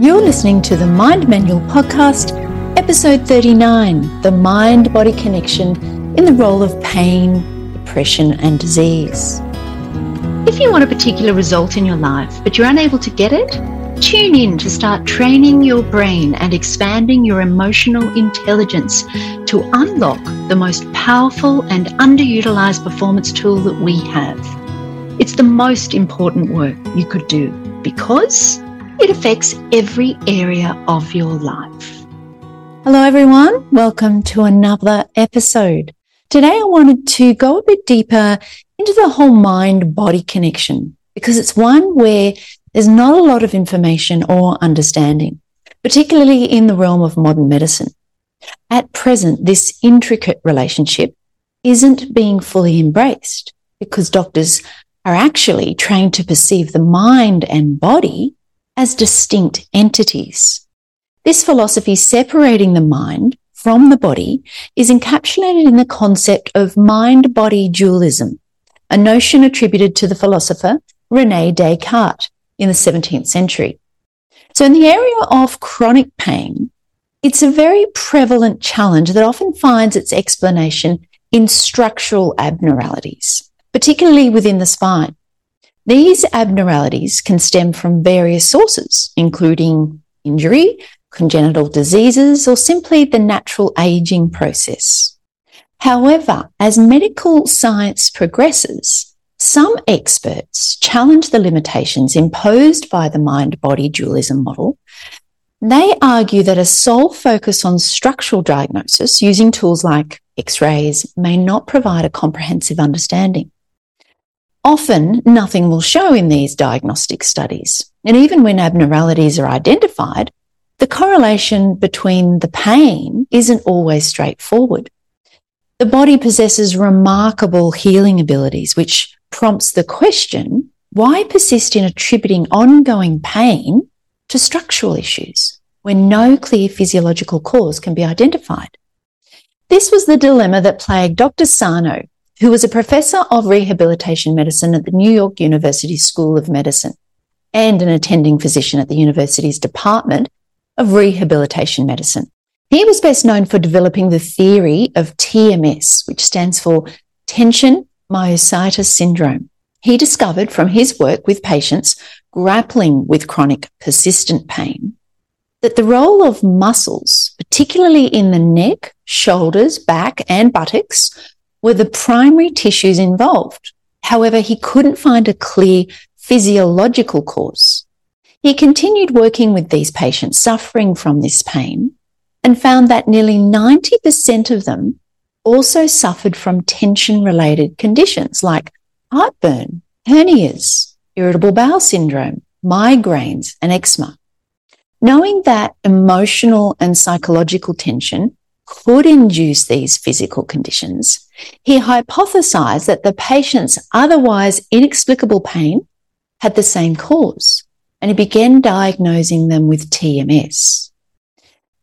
You're listening to the Mind Manual Podcast, episode 39 The Mind Body Connection in the Role of Pain, Depression, and Disease. If you want a particular result in your life, but you're unable to get it, tune in to start training your brain and expanding your emotional intelligence to unlock the most powerful and underutilized performance tool that we have. It's the most important work you could do because it affects every area of your life. Hello, everyone. Welcome to another episode. Today, I wanted to go a bit deeper into the whole mind body connection because it's one where there's not a lot of information or understanding, particularly in the realm of modern medicine. At present, this intricate relationship isn't being fully embraced because doctors are actually trained to perceive the mind and body as distinct entities. This philosophy separating the mind from the body is encapsulated in the concept of mind body dualism, a notion attributed to the philosopher Rene Descartes in the 17th century. So in the area of chronic pain, it's a very prevalent challenge that often finds its explanation in structural abnormalities, particularly within the spine. These abnormalities can stem from various sources, including injury, congenital diseases, or simply the natural aging process. However, as medical science progresses, some experts challenge the limitations imposed by the mind body dualism model. They argue that a sole focus on structural diagnosis using tools like X rays may not provide a comprehensive understanding. Often, nothing will show in these diagnostic studies. And even when abnormalities are identified, the correlation between the pain isn't always straightforward. The body possesses remarkable healing abilities, which prompts the question why persist in attributing ongoing pain to structural issues when no clear physiological cause can be identified? This was the dilemma that plagued Dr. Sarno, who was a professor of rehabilitation medicine at the New York University School of Medicine and an attending physician at the university's Department of Rehabilitation Medicine. He was best known for developing the theory of TMS, which stands for tension myositis syndrome. He discovered from his work with patients grappling with chronic persistent pain that the role of muscles, particularly in the neck, shoulders, back, and buttocks, were the primary tissues involved. However, he couldn't find a clear physiological cause. He continued working with these patients suffering from this pain and found that nearly 90% of them also suffered from tension related conditions like heartburn, hernias, irritable bowel syndrome, migraines, and eczema. Knowing that emotional and psychological tension could induce these physical conditions, he hypothesized that the patient's otherwise inexplicable pain had the same cause, and he began diagnosing them with TMS.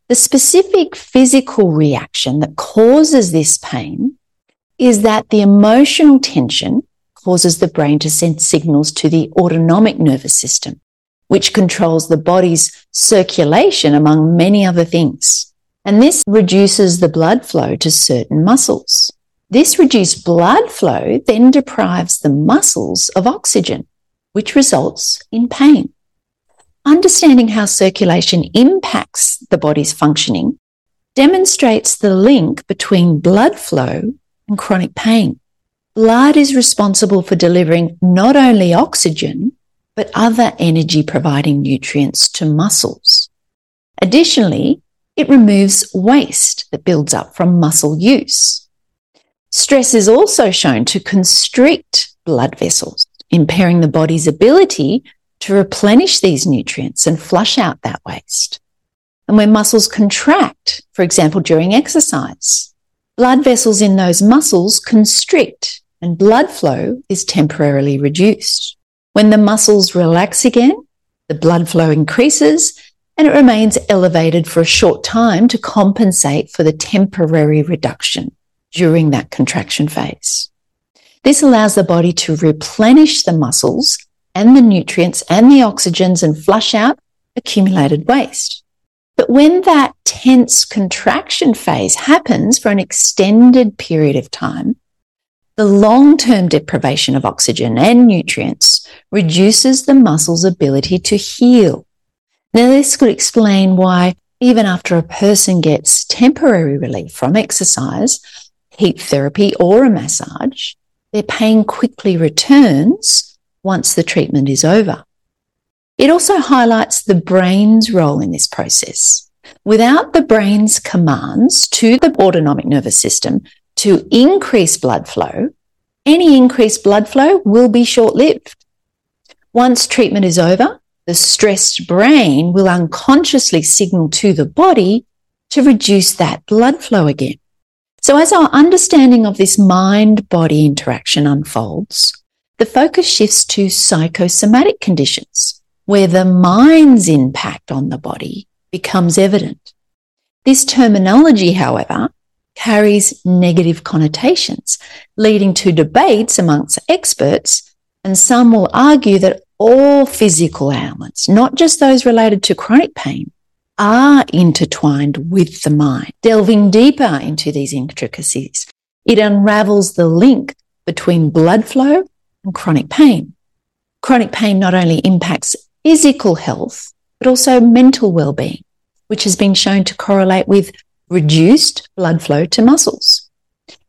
The specific physical reaction that causes this pain is that the emotional tension causes the brain to send signals to the autonomic nervous system, which controls the body's circulation among many other things. And this reduces the blood flow to certain muscles. This reduced blood flow then deprives the muscles of oxygen, which results in pain understanding how circulation impacts the body's functioning demonstrates the link between blood flow and chronic pain. Blood is responsible for delivering not only oxygen, but other energy providing nutrients to muscles. Additionally, it removes waste that builds up from muscle use. Stress is also shown to constrict blood vessels, impairing the body's ability to replenish these nutrients and flush out that waste. And when muscles contract, for example, during exercise, blood vessels in those muscles constrict and blood flow is temporarily reduced. When the muscles relax again, the blood flow increases and it remains elevated for a short time to compensate for the temporary reduction during that contraction phase. This allows the body to replenish the muscles and the nutrients and the oxygens and flush out accumulated waste. But when that tense contraction phase happens for an extended period of time, the long term deprivation of oxygen and nutrients reduces the muscle's ability to heal. Now, this could explain why, even after a person gets temporary relief from exercise, heat therapy, or a massage, their pain quickly returns once the treatment is over. It also highlights the brain's role in this process. Without the brain's commands to the autonomic nervous system to increase blood flow, any increased blood flow will be short lived. Once treatment is over, the stressed brain will unconsciously signal to the body to reduce that blood flow again. So as our understanding of this mind body interaction unfolds, the focus shifts to psychosomatic conditions where the mind's impact on the body becomes evident. This terminology, however, carries negative connotations, leading to debates amongst experts, and some will argue that all physical ailments, not just those related to chronic pain, are intertwined with the mind. Delving deeper into these intricacies, it unravels the link between blood flow and chronic pain. Chronic pain not only impacts physical health, but also mental well-being, which has been shown to correlate with reduced blood flow to muscles.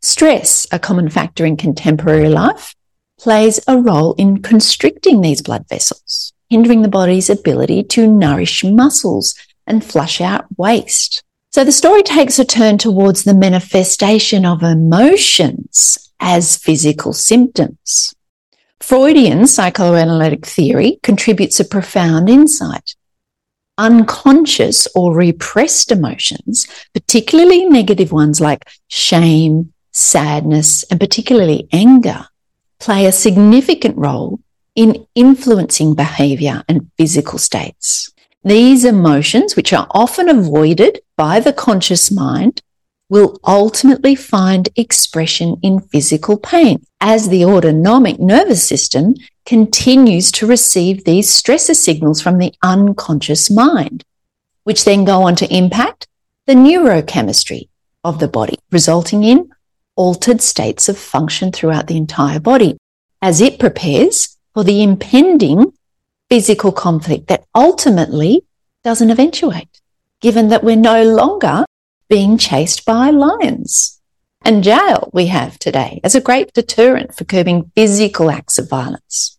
Stress, a common factor in contemporary life, plays a role in constricting these blood vessels, hindering the body's ability to nourish muscles and flush out waste. So the story takes a turn towards the manifestation of emotions as physical symptoms. Freudian psychoanalytic theory contributes a profound insight unconscious or repressed emotions, particularly negative ones like shame, sadness, and particularly anger, play a significant role in influencing behavior and physical states. These emotions, which are often avoided by the conscious mind, will ultimately find expression in physical pain as the autonomic nervous system continues to receive these stressor signals from the unconscious mind, which then go on to impact the neurochemistry of the body, resulting in altered states of function throughout the entire body as it prepares for the impending physical conflict that ultimately doesn't eventuate, given that we're no longer being chased by lions. And jail we have today as a great deterrent for curbing physical acts of violence.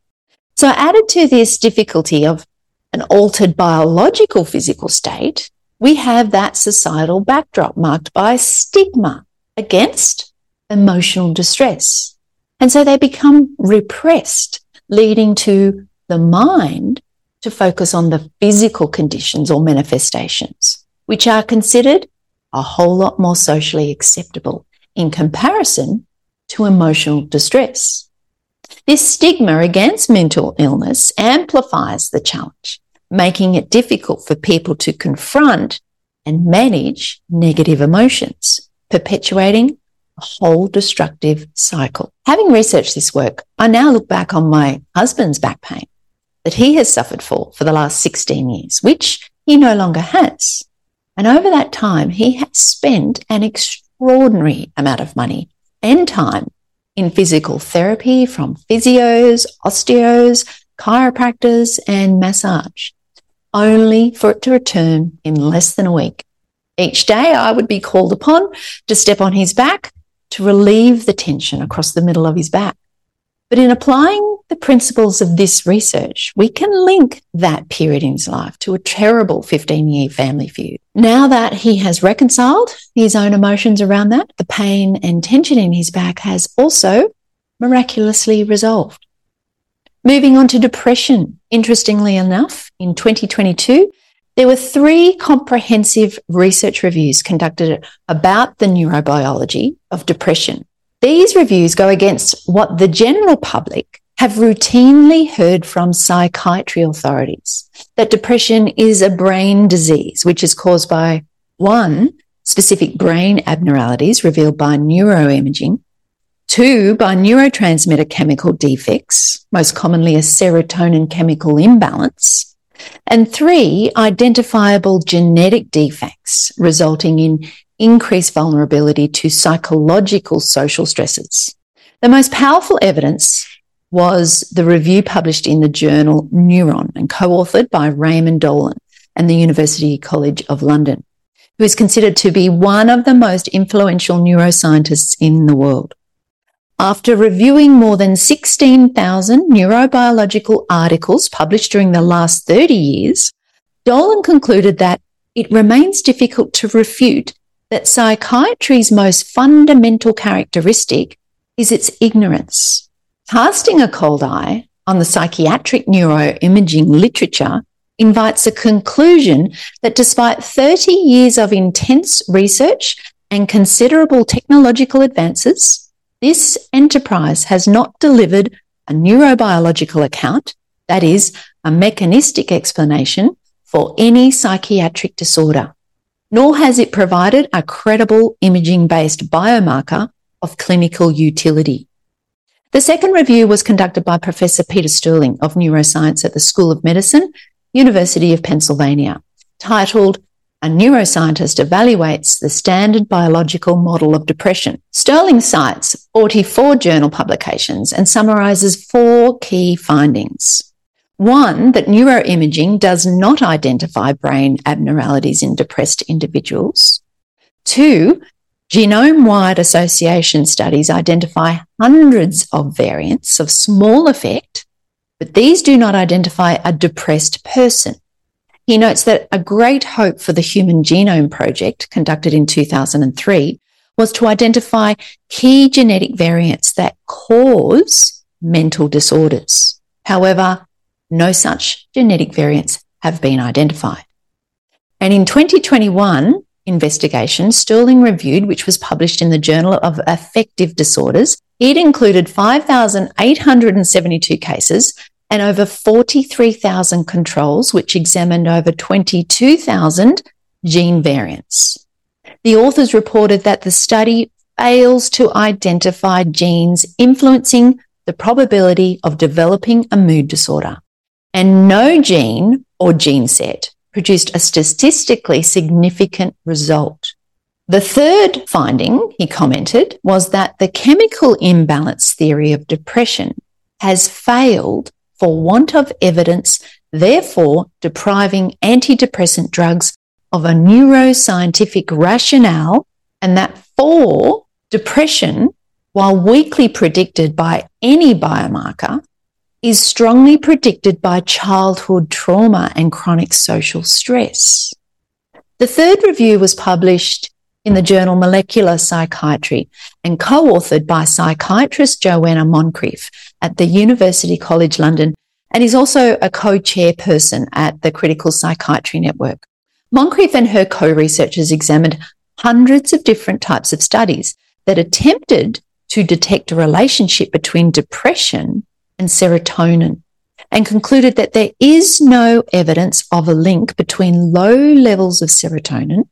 So added to this difficulty of an altered biological physical state, we have that societal backdrop marked by stigma against emotional distress. And so they become repressed, leading to the mind to focus on the physical conditions or manifestations, which are considered a whole lot more socially acceptable in comparison to emotional distress. This stigma against mental illness amplifies the challenge, making it difficult for people to confront and manage negative emotions, perpetuating a whole destructive cycle. Having researched this work, I now look back on my husband's back pain that he has suffered for for the last 16 years, which he no longer has. And over that time, he has spent an extraordinary amount of money and time in physical therapy from physios, osteos, chiropractors, and massage, only for it to return in less than a week. Each day I would be called upon to step on his back to relieve the tension across the middle of his back. But in applying the principles of this research, we can link that period in his life to a terrible 15 year family feud. Now that he has reconciled his own emotions around that, the pain and tension in his back has also miraculously resolved. Moving on to depression. Interestingly enough, in 2022, there were three comprehensive research reviews conducted about the neurobiology of depression. These reviews go against what the general public have routinely heard from psychiatry authorities that depression is a brain disease, which is caused by one, specific brain abnormalities revealed by neuroimaging, two, by neurotransmitter chemical defects, most commonly a serotonin chemical imbalance, And three, identifiable genetic defects resulting in increased vulnerability to psychological social stresses. The most powerful evidence was the review published in the journal Neuron and co-authored by Raymond Dolan and the University College of London, who is considered to be one of the most influential neuroscientists in the world. After reviewing more than 16,000 neurobiological articles published during the last 30 years, Dolan concluded that it remains difficult to refute that psychiatry's most fundamental characteristic is its ignorance. Casting a cold eye on the psychiatric neuroimaging literature invites a conclusion that despite 30 years of intense research and considerable technological advances, this enterprise has not delivered a neurobiological account, that is, a mechanistic explanation for any psychiatric disorder, nor has it provided a credible imaging based biomarker of clinical utility. The second review was conducted by Professor Peter Sterling of Neuroscience at the School of Medicine, University of Pennsylvania, titled A Neuroscientist Evaluates the Standard Biological Model of Depression. Sterling cites 44 journal publications and summarizes four key findings. One, that neuroimaging does not identify brain abnormalities in depressed individuals. Two, Genome wide association studies identify hundreds of variants of small effect, but these do not identify a depressed person. He notes that a great hope for the Human Genome Project, conducted in 2003, was to identify key genetic variants that cause mental disorders. However, no such genetic variants have been identified. And in 2021, investigation Sterling reviewed, which was published in the Journal of Affective Disorders. It included 5,872 cases and over 43,000 controls, which examined over 22,000 gene variants. The authors reported that the study fails to identify genes influencing the probability of developing a mood disorder. And no gene or gene set produced a statistically significant result. The third finding, he commented, was that the chemical imbalance theory of depression has failed for want of evidence, therefore depriving antidepressant drugs of a neuroscientific rationale and that for depression, while weakly predicted by any biomarker, is strongly predicted by childhood trauma and chronic social stress. The third review was published in the journal Molecular Psychiatry and co-authored by psychiatrist Joanna Moncrieff at the University College London and is also a co-chairperson at the Critical Psychiatry Network. Moncrieff and her co-researchers examined hundreds of different types of studies that attempted to detect a relationship between depression and serotonin and concluded that there is no evidence of a link between low levels of serotonin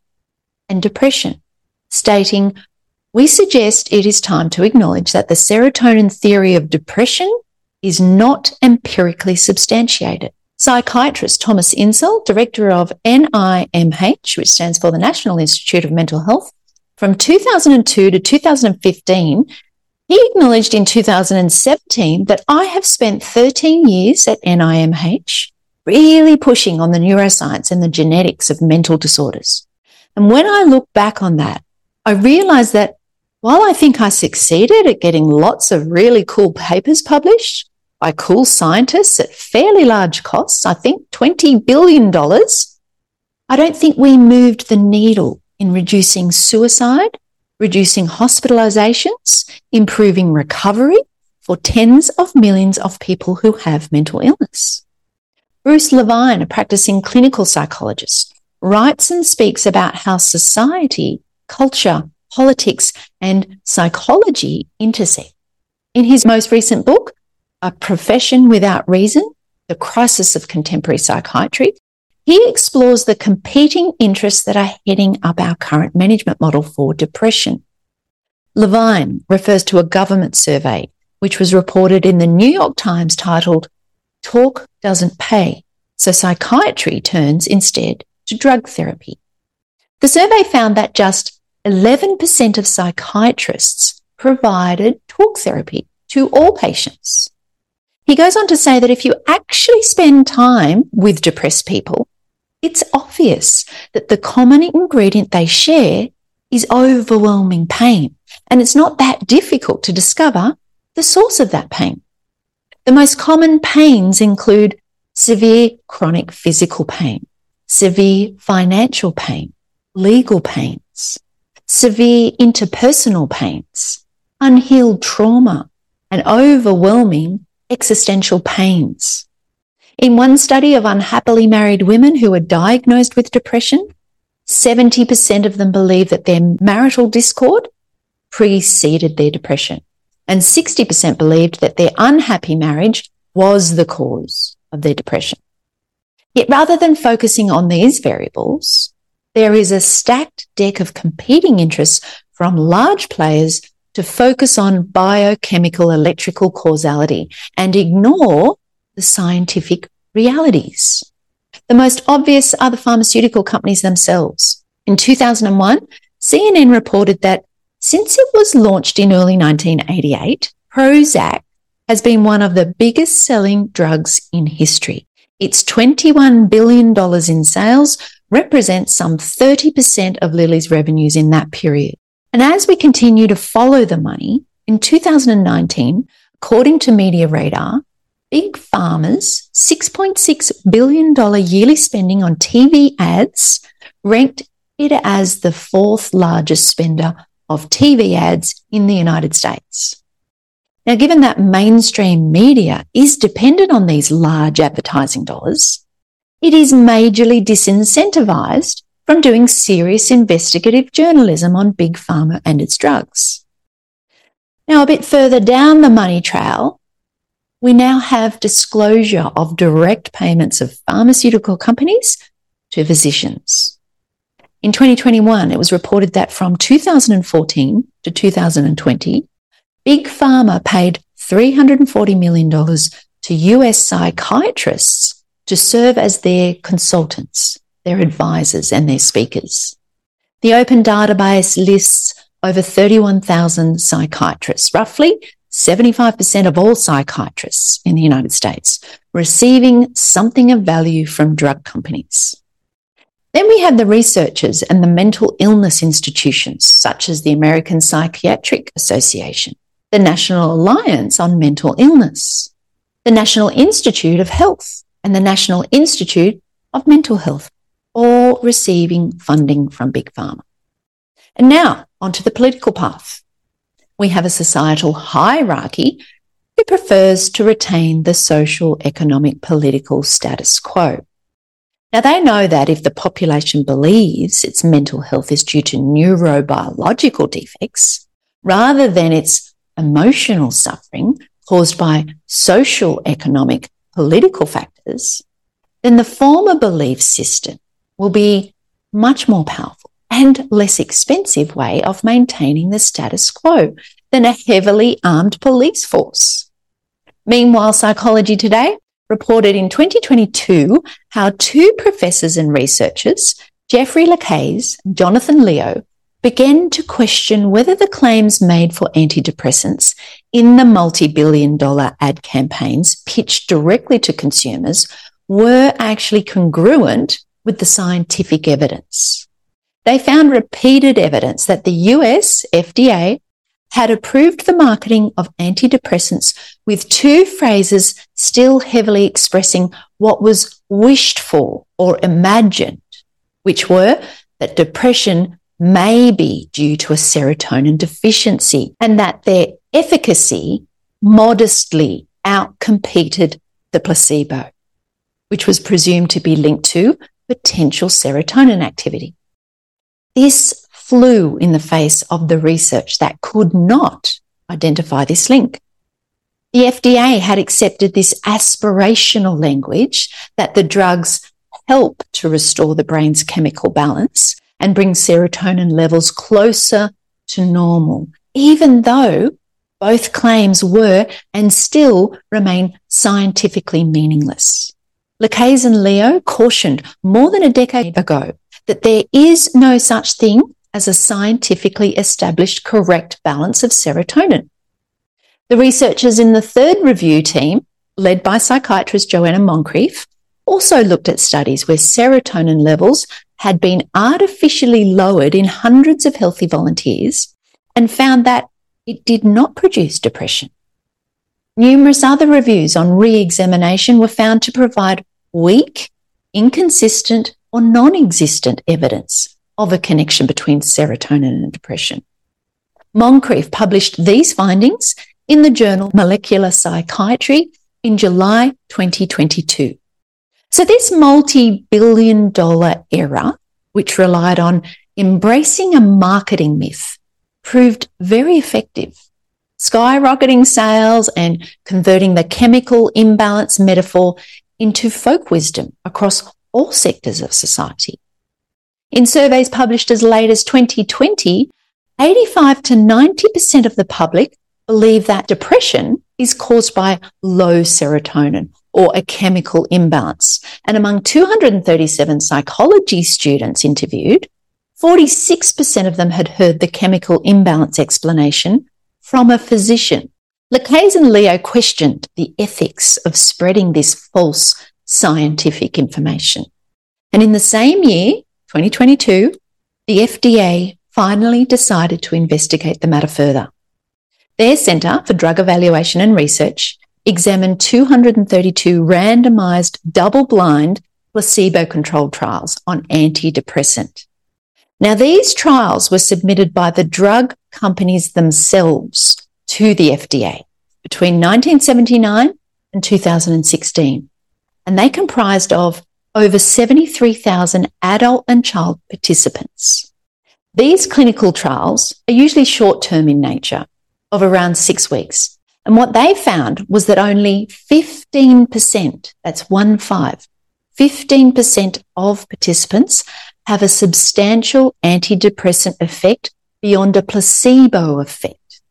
and depression, stating, we suggest it is time to acknowledge that the serotonin theory of depression is not empirically substantiated. Psychiatrist Thomas Insel, director of NIMH, which stands for the National Institute of Mental Health, from 2002 to 2015, he acknowledged in 2017 that I have spent 13 years at NIMH really pushing on the neuroscience and the genetics of mental disorders. And when I look back on that, I realize that while I think I succeeded at getting lots of really cool papers published by cool scientists at fairly large costs, I think $20 billion, I don't think we moved the needle in reducing suicide reducing hospitalizations, improving recovery for tens of millions of people who have mental illness. Bruce Levine, a practicing clinical psychologist, writes and speaks about how society, culture, politics, and psychology intersect. In his most recent book, A Profession Without Reason, The Crisis of Contemporary Psychiatry, he explores the competing interests that are heading up our current management model for depression. Levine refers to a government survey, which was reported in the New York Times titled Talk Doesn't Pay, So psychiatry turns instead to drug therapy. The survey found that just 11% of psychiatrists provided talk therapy to all patients. He goes on to say that if you actually spend time with depressed people, it's obvious that the common ingredient they share is overwhelming pain. And it's not that difficult to discover the source of that pain. The most common pains include severe chronic physical pain, severe financial pain, legal pains, severe interpersonal pains, unhealed trauma, and overwhelming existential pains. In one study of unhappily married women who were diagnosed with depression, 70% of them believe that their marital discord preceded their depression. And 60% believed that their unhappy marriage was the cause of their depression. Yet rather than focusing on these variables, there is a stacked deck of competing interests from large players to focus on biochemical electrical causality and ignore the scientific realities. The most obvious are the pharmaceutical companies themselves. In 2001, CNN reported that since it was launched in early 1988, Prozac has been one of the biggest selling drugs in history. Its $21 billion in sales represents some 30% of Lilly's revenues in that period. And as we continue to follow the money, in 2019, according to Media Radar, Big Pharma's $6.6 billion yearly spending on TV ads ranked it as the fourth largest spender of TV ads in the United States. Now, given that mainstream media is dependent on these large advertising dollars, it is majorly disincentivized from doing serious investigative journalism on Big Pharma and its drugs. Now, a bit further down the money trail, we now have disclosure of direct payments of pharmaceutical companies to physicians. In 2021, it was reported that from 2014 to 2020, Big Pharma paid $340 million to US psychiatrists to serve as their consultants, their advisors, and their speakers. The open database lists over 31,000 psychiatrists, roughly 75% of all psychiatrists in the United States receiving something of value from drug companies. Then we have the researchers and the mental illness institutions, such as the American Psychiatric Association, the National Alliance on Mental Illness, the National Institute of Health, and the National Institute of Mental Health, all receiving funding from Big Pharma. And now onto the political path we have a societal hierarchy who prefers to retain the social, economic, political status quo. Now, they know that if the population believes its mental health is due to neurobiological defects rather than its emotional suffering caused by social, economic, political factors, then the former belief system will be much more powerful and less expensive way of maintaining the status quo than a heavily armed police force. Meanwhile, Psychology Today reported in 2022 how two professors and researchers, Jeffrey Lacasse and Jonathan Leo, began to question whether the claims made for antidepressants in the multi billion dollar ad campaigns pitched directly to consumers were actually congruent with the scientific evidence. They found repeated evidence that the US FDA had approved the marketing of antidepressants with two phrases still heavily expressing what was wished for or imagined, which were that depression may be due to a serotonin deficiency and that their efficacy modestly outcompeted the placebo, which was presumed to be linked to potential serotonin activity. This flew in the face of the research that could not identify this link. The FDA had accepted this aspirational language that the drugs help to restore the brain's chemical balance and bring serotonin levels closer to normal, even though both claims were and still remain scientifically meaningless. Lacasse and Leo cautioned more than a decade ago that there is no such thing as a scientifically established correct balance of serotonin. The researchers in the third review team, led by psychiatrist Joanna Moncrieff, also looked at studies where serotonin levels had been artificially lowered in hundreds of healthy volunteers and found that it did not produce depression. Numerous other reviews on re examination were found to provide weak, inconsistent, or non existent evidence of a connection between serotonin and depression. Moncrieff published these findings in the journal Molecular Psychiatry in July 2022. So, this multi billion dollar era, which relied on embracing a marketing myth, proved very effective, skyrocketing sales and converting the chemical imbalance metaphor into folk wisdom across all sectors of society. In surveys published as late as 2020, 85 to 90% of the public believe that depression is caused by low serotonin or a chemical imbalance. And among 237 psychology students interviewed, 46% of them had heard the chemical imbalance explanation from a physician Lacasse and Leo questioned the ethics of spreading this false scientific information. And in the same year, 2022, the FDA finally decided to investigate the matter further. Their Centre for Drug Evaluation and Research examined 232 randomized double blind placebo controlled trials on antidepressant. Now, these trials were submitted by the drug companies themselves to the FDA between 1979 and 2016. And they comprised of over 73,000 adult and child participants. These clinical trials are usually short term in nature, of around six weeks. And what they found was that only 15%, that's one five, 15% of participants have a substantial antidepressant effect beyond a placebo effect.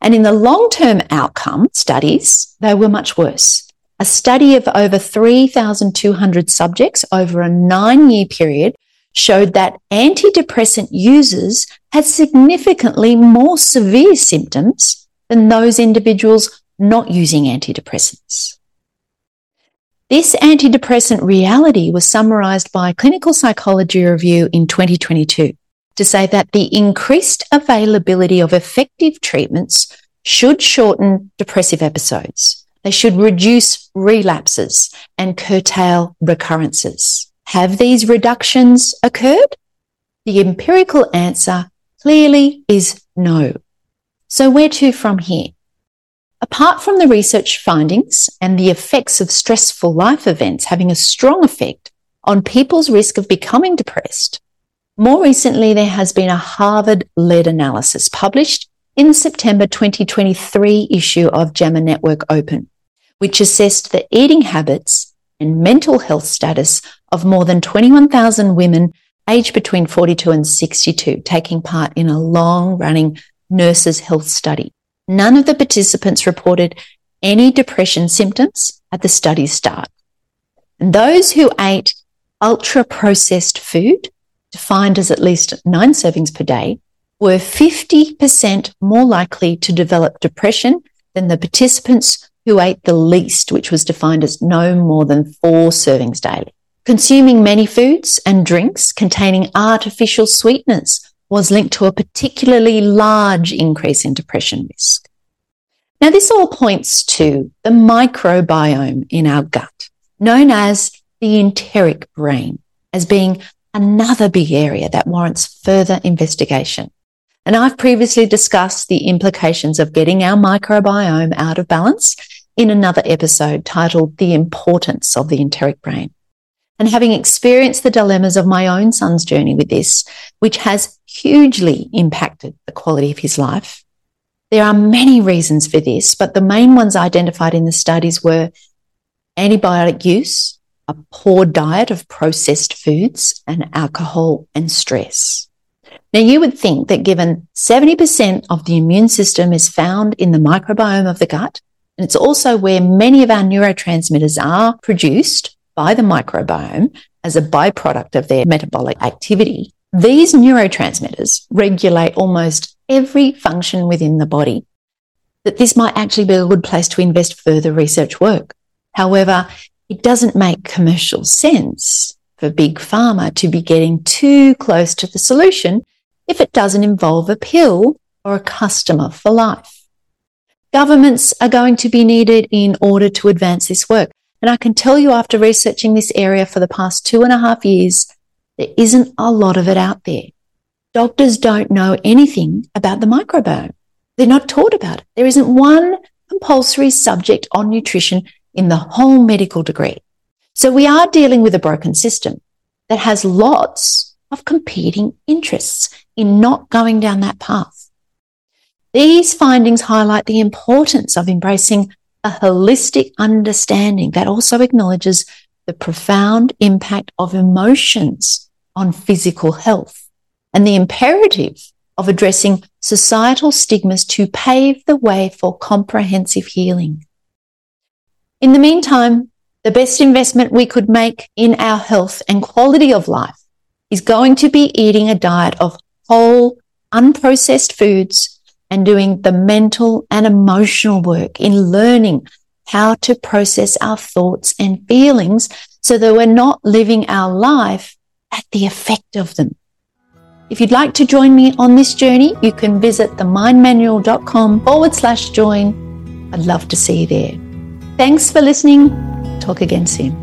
And in the long term outcome studies, they were much worse. A study of over 3,200 subjects over a nine year period showed that antidepressant users had significantly more severe symptoms than those individuals not using antidepressants. This antidepressant reality was summarized by Clinical Psychology Review in 2022 to say that the increased availability of effective treatments should shorten depressive episodes. They should reduce relapses and curtail recurrences. Have these reductions occurred? The empirical answer clearly is no. So where to from here? Apart from the research findings and the effects of stressful life events having a strong effect on people's risk of becoming depressed, more recently, there has been a Harvard led analysis published in the September 2023 issue of JAMA Network Open, which assessed the eating habits and mental health status of more than 21,000 women aged between 42 and 62 taking part in a long running nurses health study. None of the participants reported any depression symptoms at the study's start. And those who ate ultra processed food defined as at least nine servings per day, were 50% more likely to develop depression than the participants who ate the least, which was defined as no more than four servings daily. Consuming many foods and drinks containing artificial sweeteners was linked to a particularly large increase in depression risk. Now, this all points to the microbiome in our gut, known as the enteric brain, as being another big area that warrants further investigation. And I've previously discussed the implications of getting our microbiome out of balance in another episode titled The Importance of the Enteric Brain. And having experienced the dilemmas of my own son's journey with this, which has hugely impacted the quality of his life, there are many reasons for this, but the main ones identified in the studies were antibiotic use, a poor diet of processed foods and alcohol and stress. Now, you would think that given 70% of the immune system is found in the microbiome of the gut, and it's also where many of our neurotransmitters are produced, by the microbiome as a byproduct of their metabolic activity, these neurotransmitters regulate almost every function within the body. That this might actually be a good place to invest further research work. However, it doesn't make commercial sense for big pharma to be getting too close to the solution if it doesn't involve a pill or a customer for life. Governments are going to be needed in order to advance this work. And I can tell you after researching this area for the past two and a half years, there isn't a lot of it out there. Doctors don't know anything about the microbiome. They're not taught about it. There isn't one compulsory subject on nutrition in the whole medical degree. So we are dealing with a broken system that has lots of competing interests in not going down that path. These findings highlight the importance of embracing a holistic understanding that also acknowledges the profound impact of emotions on physical health and the imperative of addressing societal stigmas to pave the way for comprehensive healing. In the meantime, the best investment we could make in our health and quality of life is going to be eating a diet of whole, unprocessed foods and doing the mental and emotional work in learning how to process our thoughts and feelings so that we're not living our life at the effect of them. If you'd like to join me on this journey, you can visit themindmanual.com forward slash join. I'd love to see you there. Thanks for listening. Talk again soon.